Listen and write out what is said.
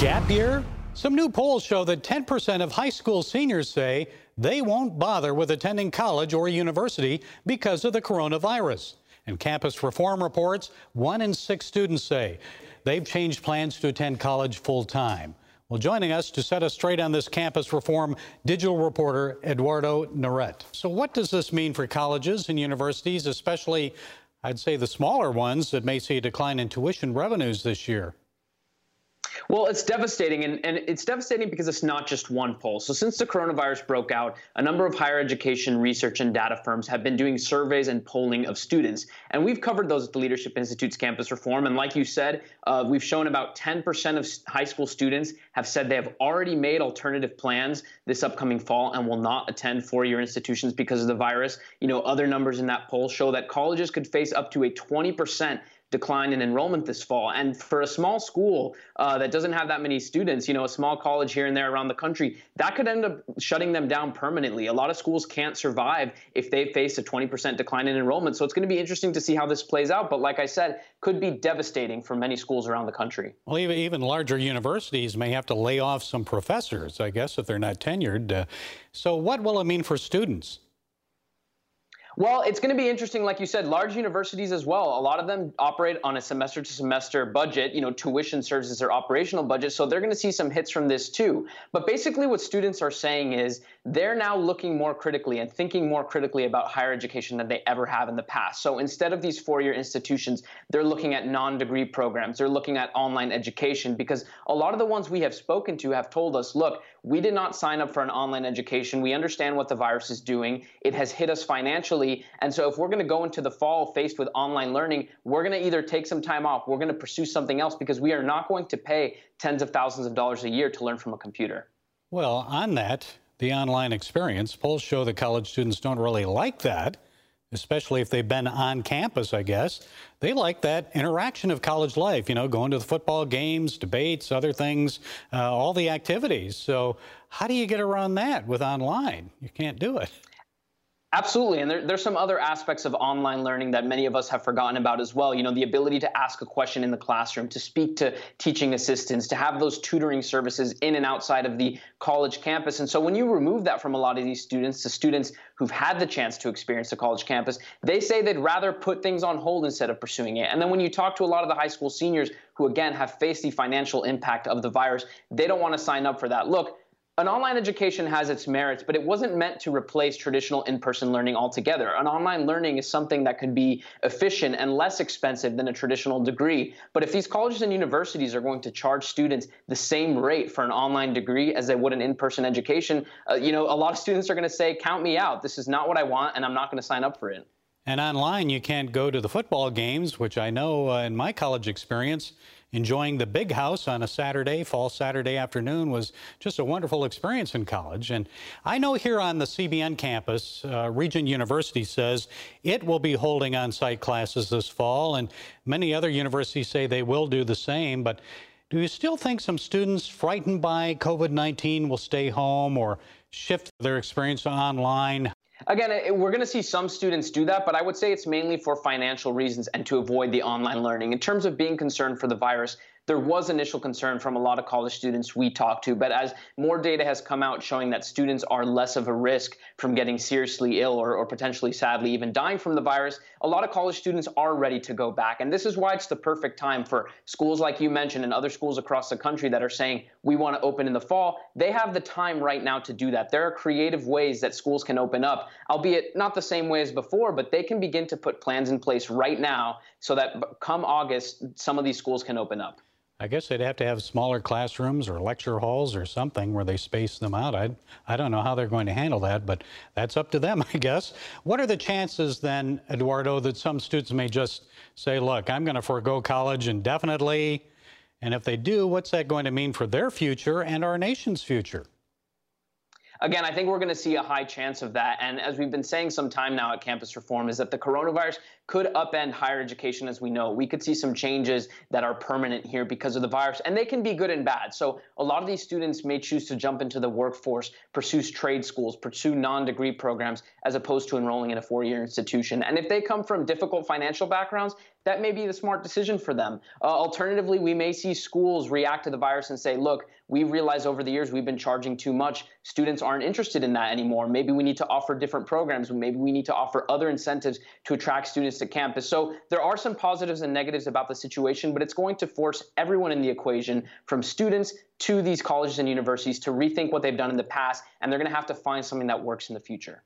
Gap year? Some new polls show that 10% of high school seniors say they won't bother with attending college or university because of the coronavirus. And Campus Reform reports one in six students say they've changed plans to attend college full time. Well, joining us to set us straight on this campus reform, digital reporter Eduardo Neret. So, what does this mean for colleges and universities, especially, I'd say, the smaller ones that may see a decline in tuition revenues this year? Well, it's devastating, and, and it's devastating because it's not just one poll. So, since the coronavirus broke out, a number of higher education research and data firms have been doing surveys and polling of students. And we've covered those at the Leadership Institute's campus reform. And like you said, uh, we've shown about 10% of high school students have said they have already made alternative plans this upcoming fall and will not attend four year institutions because of the virus. You know, other numbers in that poll show that colleges could face up to a 20% decline in enrollment this fall. And for a small school uh, that doesn't have that many students, you know, a small college here and there around the country, that could end up shutting them down permanently. A lot of schools can't survive if they face a 20% decline in enrollment. So it's going to be interesting to see how this plays out. But like I said, could be devastating for many schools around the country. Well, even, larger universities may have to lay off some professors, I guess, if they're not tenured. Uh, so what will it mean for students? Well, it's going to be interesting, like you said, large universities as well. A lot of them operate on a semester to semester budget. You know, tuition serves as their operational budget. So they're going to see some hits from this too. But basically, what students are saying is they're now looking more critically and thinking more critically about higher education than they ever have in the past. So instead of these four year institutions, they're looking at non degree programs. They're looking at online education because a lot of the ones we have spoken to have told us look, we did not sign up for an online education. We understand what the virus is doing, it has hit us financially. And so if we're going to go into the fall faced with online learning, we're going to either take some time off, we're going to pursue something else because we are not going to pay tens of thousands of dollars a year to learn from a computer. Well, on that, the online experience. Polls show that college students don't really like that, especially if they've been on campus, I guess. They like that interaction of college life, you know, going to the football games, debates, other things, uh, all the activities. So, how do you get around that with online? You can't do it. Absolutely. And there, there's some other aspects of online learning that many of us have forgotten about as well. You know, the ability to ask a question in the classroom, to speak to teaching assistants, to have those tutoring services in and outside of the college campus. And so when you remove that from a lot of these students, the students who've had the chance to experience the college campus, they say they'd rather put things on hold instead of pursuing it. And then when you talk to a lot of the high school seniors who, again, have faced the financial impact of the virus, they don't want to sign up for that. Look, an online education has its merits, but it wasn't meant to replace traditional in person learning altogether. An online learning is something that could be efficient and less expensive than a traditional degree. But if these colleges and universities are going to charge students the same rate for an online degree as they would an in person education, uh, you know, a lot of students are going to say, Count me out. This is not what I want, and I'm not going to sign up for it. And online, you can't go to the football games, which I know uh, in my college experience, enjoying the big house on a Saturday, fall Saturday afternoon, was just a wonderful experience in college. And I know here on the CBN campus, uh, Regent University says it will be holding on site classes this fall, and many other universities say they will do the same. But do you still think some students frightened by COVID 19 will stay home or shift their experience online? Again, we're going to see some students do that, but I would say it's mainly for financial reasons and to avoid the online learning. In terms of being concerned for the virus, there was initial concern from a lot of college students we talked to, but as more data has come out showing that students are less of a risk from getting seriously ill or, or potentially, sadly, even dying from the virus, a lot of college students are ready to go back. And this is why it's the perfect time for schools like you mentioned and other schools across the country that are saying we want to open in the fall. They have the time right now to do that. There are creative ways that schools can open up, albeit not the same way as before, but they can begin to put plans in place right now so that come August, some of these schools can open up. I guess they'd have to have smaller classrooms or lecture halls or something where they space them out. I, I don't know how they're going to handle that, but that's up to them, I guess. What are the chances then, Eduardo, that some students may just say, look, I'm going to forego college indefinitely? And if they do, what's that going to mean for their future and our nation's future? again, I think we're going to see a high chance of that. And as we've been saying some time now at Campus Reform, is that the coronavirus could upend higher education as we know. We could see some changes that are permanent here because of the virus, and they can be good and bad. So a lot of these students may choose to jump into the workforce, pursue trade schools, pursue non-degree programs, as opposed to enrolling in a four-year institution. And if they come from difficult financial backgrounds, that may be the smart decision for them. Uh, alternatively, we may see schools react to the virus and say, look, we realize over the years we've been charging too much. Students aren't interested in that anymore. Maybe we need to offer different programs. Maybe we need to offer other incentives to attract students to campus. So there are some positives and negatives about the situation, but it's going to force everyone in the equation, from students to these colleges and universities, to rethink what they've done in the past, and they're going to have to find something that works in the future.